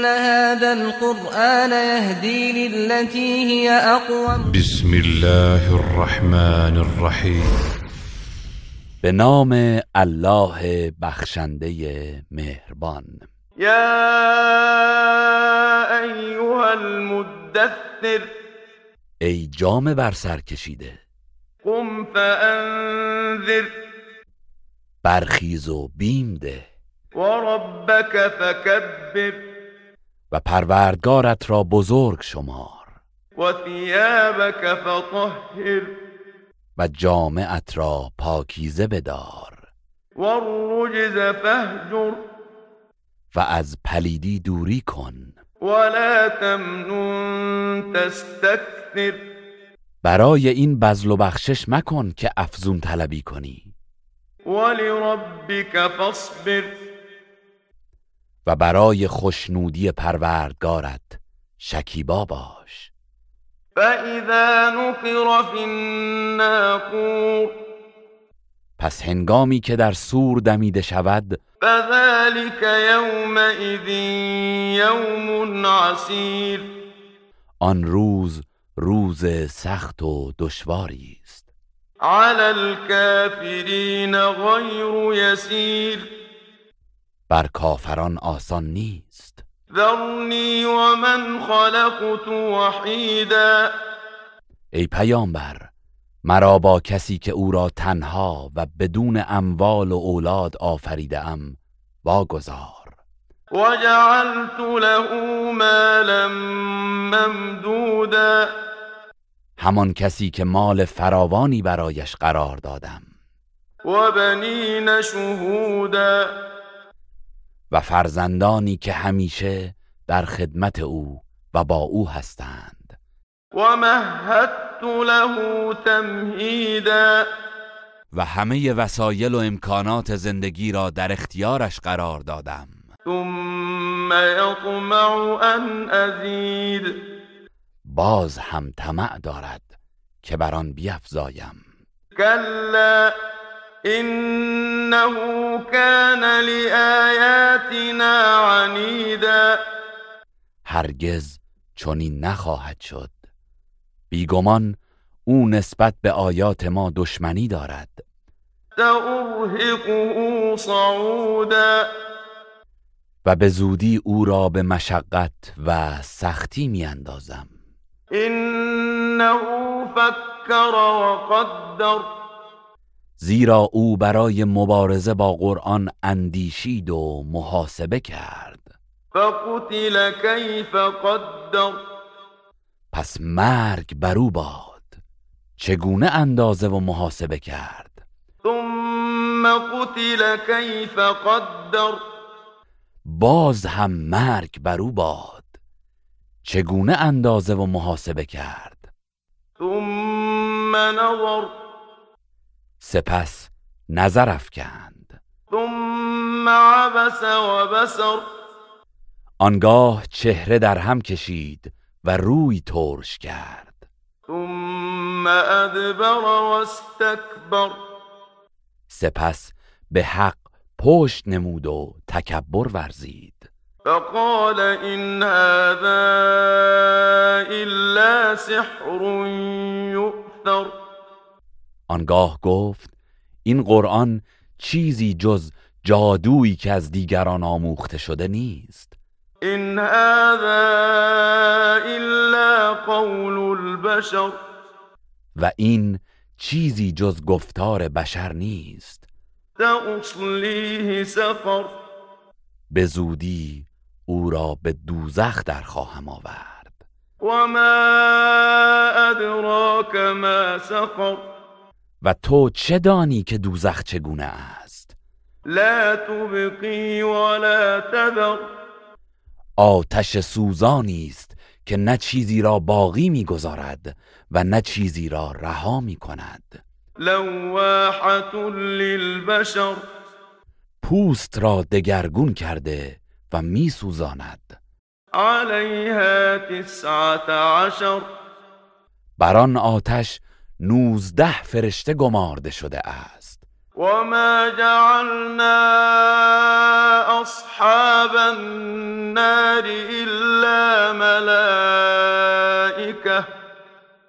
إن هذا القرآن يهدي للتي هي أقوم. بسم الله الرحمن الرحیم به نام الله بخشنده مهربان. يا أيها المدثر. ای جام بر سر کشیده. قم فأنذر. برخیز و بیم ده. وربك فكبر. و پروردگارت را بزرگ شمار. وثيابك فطهر. و جامعت را پاکیزه بدار. والرجز فاهجر و از پلیدی دوری کن. ولا تمنن تستكثر برای این بذل و بخشش مکن که افزون طلبی کنی. ولربك فاصبر. و برای خوشنودی پروردگارت شکیبا باش. فإذا نقر في الناقور پس هنگامی که در سور دمیده شود فذلك يومئذ يوم عسير. آن روز روز سخت و دشواری است. على الكافرين غير يسير. بر کافران آسان نیست. ذرني ومن خلقت وحيدا ای پیامبر مرا با کسی که او را تنها و بدون اموال و اولاد آفریده ام واگذار. وجعلت له مالا ممدودا. همان کسی که مال فراوانی برایش قرار دادم. وبنين شهودا. و فرزندانی که همیشه در خدمت او و با او هستند. ومهدت له تمهيدا و همه وسایل و امکانات زندگی را در اختیارش قرار دادم. ثم يطمع أن أزيد باز هم طمع دارد که بر آن بیفزایم. كلا إنه كان لآياتنا عنيدا. هرگز چنین نخواهد شد. بیگمان او نسبت به آیات ما دشمنی دارد. سأرهقه صعودا. و به زودی او را به مشقت و سختی میاندازم. إنه فكر وقدر. زیرا او برای مبارزه با قرآن اندیشید و محاسبه کرد. فقتل كيف قدر. پس مرگ بر او باد. چگونه اندازه و محاسبه کرد؟ ثم قتل كيف قدر. باز هم مرگ بر او باد. چگونه اندازه و محاسبه کرد؟ ثم نظر. سپس نظر افکند. ثم عبس وبسر آنگاه چهره در هم کشید و روی ترش کرد. ثم أدبر واستكبر سپس به حق پشت نمود و تکبر ورزید. فقال إن هذا إلا سحر يؤثر آنگاه گفت این قرآن چیزی جز جادویی که از دیگران آموخته شده نیست. إن هذا إلا قول البشر. و این چیزی جز گفتار بشر نیست. سقر. به زودی او را به دوزخ در خواهم آورد. وما أدراك ما سقر. و تو چه دانی که دوزخ چگونه است؟ لا تبقي ولا تذر. آتش سوزانی است که نه چیزی را باقی می‌گذارد و نه چیزی را رها می کند لواحة للبشر. پوست را دگرگون کرده و میسوزاند. عليها تسعة عشر. بر آن آتش نوزده فرشته گمارده شده است. وما جعلنا أصحاب النار إلا ملائكة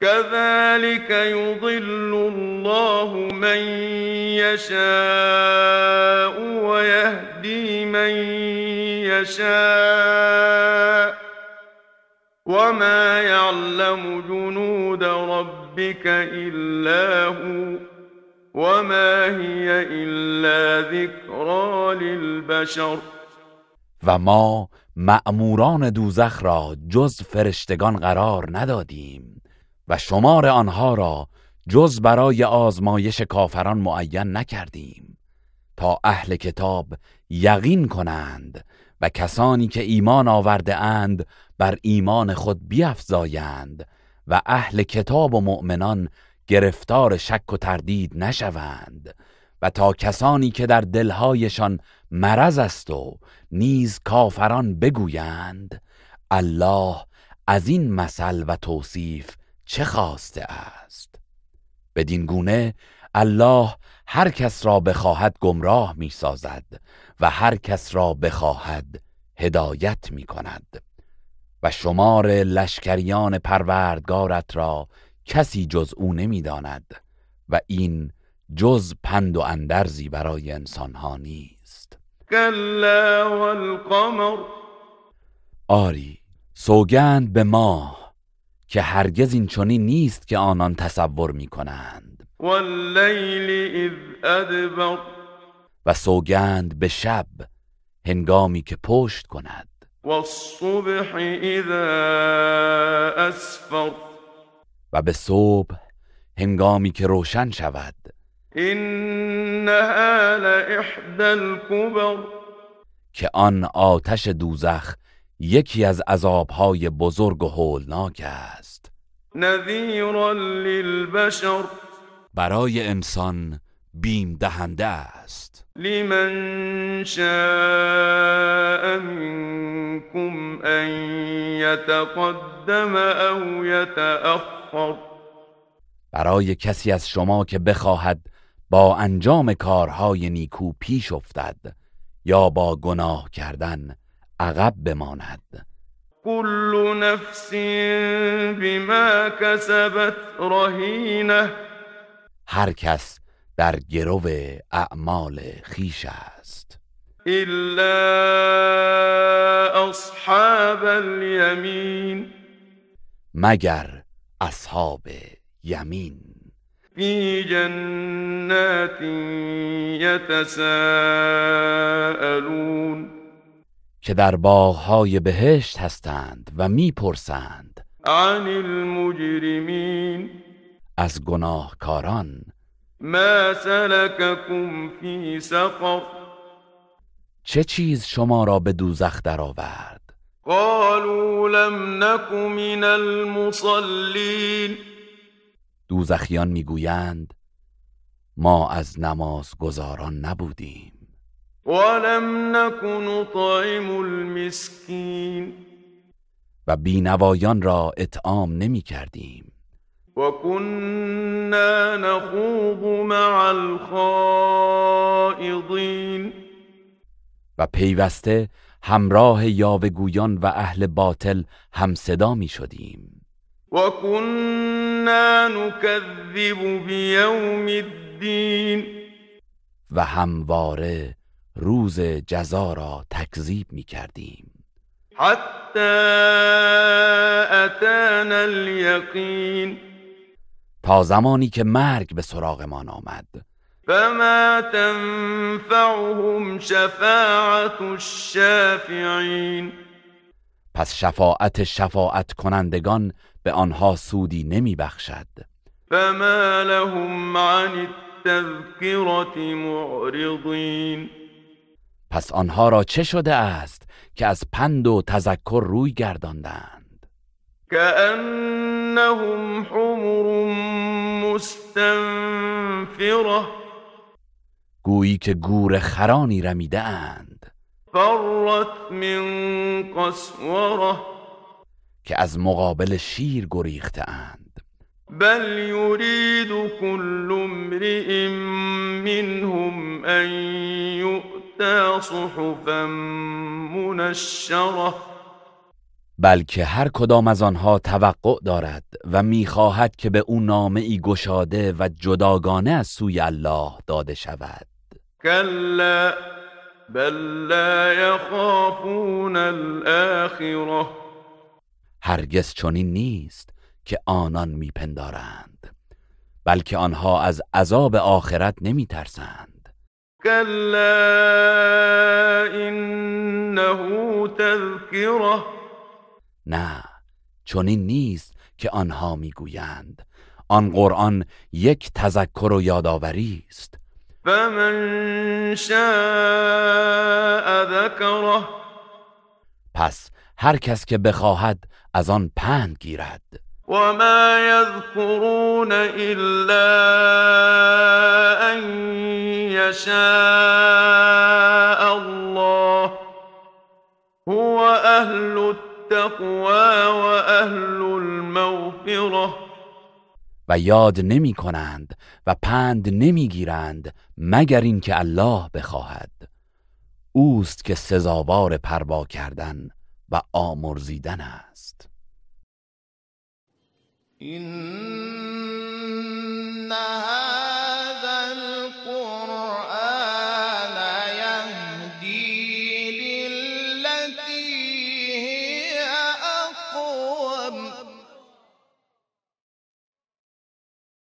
كذلك يضل الله من يشاء ويهدي من يشاء وما يعلم جنود ربك إلا هو وما هي إلا ذكرى للبشر. و ما مأموران دوزخ را جز فرشتگان قرار ندادیم. و شمار آنها را جز برای آزمایش کافران معین نکردیم تا اهل کتاب یقین کنند و کسانی که ایمان آورده اند بر ایمان خود بیفزایند و اهل کتاب و مؤمنان گرفتار شک و تردید نشوند و تا کسانی که در دلهایشان مرض است و نیز کافران بگویند الله از این مثل و توصیف چه خواسته است؟ بدین گونه الله هر کس را بخواهد گمراه می سازد و هر کس را بخواهد هدایت می کند و شمار لشکریان پروردگارت را کسی جز او نمی‌داند و این جز پند و اندرزی برای انسانها نیست. كلا والقمر. آری سوگند به ماه که هرگز این چنین نیست که آنان تصور می کنند والليل إذ أدبر و سوگند به شب هنگامی که پشت کند. والصبح إذا أسفر و به صبح هنگامی که روشن شود. لإحدى الكبر. که آن آتش دوزخ یکی از عذابهای بزرگ و هولناک است. نذيرا للبشر. برای انسان بیم دهنده است. لمن شاء منكم أن يتقدم أو يتأخر برای کسی از شما که بخواهد با انجام کارهای نیکو پیش افتد یا با گناه کردن عقب بماند. كل نفس بما كسبت رهينه هر کس در گرو اعمال خیش است. إلا أصحاب اليمين مگر اصحاب یمین. في جنات يتساءلون که در باغهای بهشت هستند و می‌پرسند. عن المجرمين از گناهکاران. ما سلككم في سقر. چه چیز شما را به دوزخ درآورد؟ قالوا لم نك من المصلين دوزخیان می‌گویند ما از نماز گزاران نبودیم. ولم نك نطعم المسكين و بینوایان را اطعام نمی کردیم. وكنا نخوض مع الخائضين و پیوسته همراه یاوهگویان و اهل باطل هم صدا می شدیم. وكنا نكذب بیوم الدین. و همواره روز جزا را تکذیب می کردیم حتی اتانا الیقین تا زمانی که مرگ به سراغمان آمد. فما تنفعهم شفاعت الشافعین پس شفاعت شفاعت کنندگان به آنها سودی نمی بخشد فما لهم عن التذکرة معرضین پس آنها را چه شده است که از پند و تذکر روی گرداندند؟ كأنهم حمر مستنفره گویی که گور خرانی رمیده اند. فرت من قسوره که از مقابل شیر گریخته اند. بل يريد كل امرئ منهم ان صحفا منشره بلکه هر کدام از آنها توقع دارد و می‌خواهد که به او نامه ای گشاده و جداگانه از سوی الله داده شود. كلا بل لا يخافون الآخرة. هرگز چنین نیست که آنان میپندارند بلکه آنها از عذاب آخرت نمیترسند. كلا إنه تذكرة نه چنین نیست که آنها می‌گویند. آن قرآن یک تذکر و یادآوری است. فمن شاء ذكره پس هر کس که بخواهد از آن پند گیرد. وما يذكرون إلا أن يشاء الله هو أهل التقوى وأهل المغفرة. و یاد نمی کنند و پند نمی گیرند مگر اینکه الله بخواهد. اوست که سزاوار پروا کردن و آمرزیدن است. إنها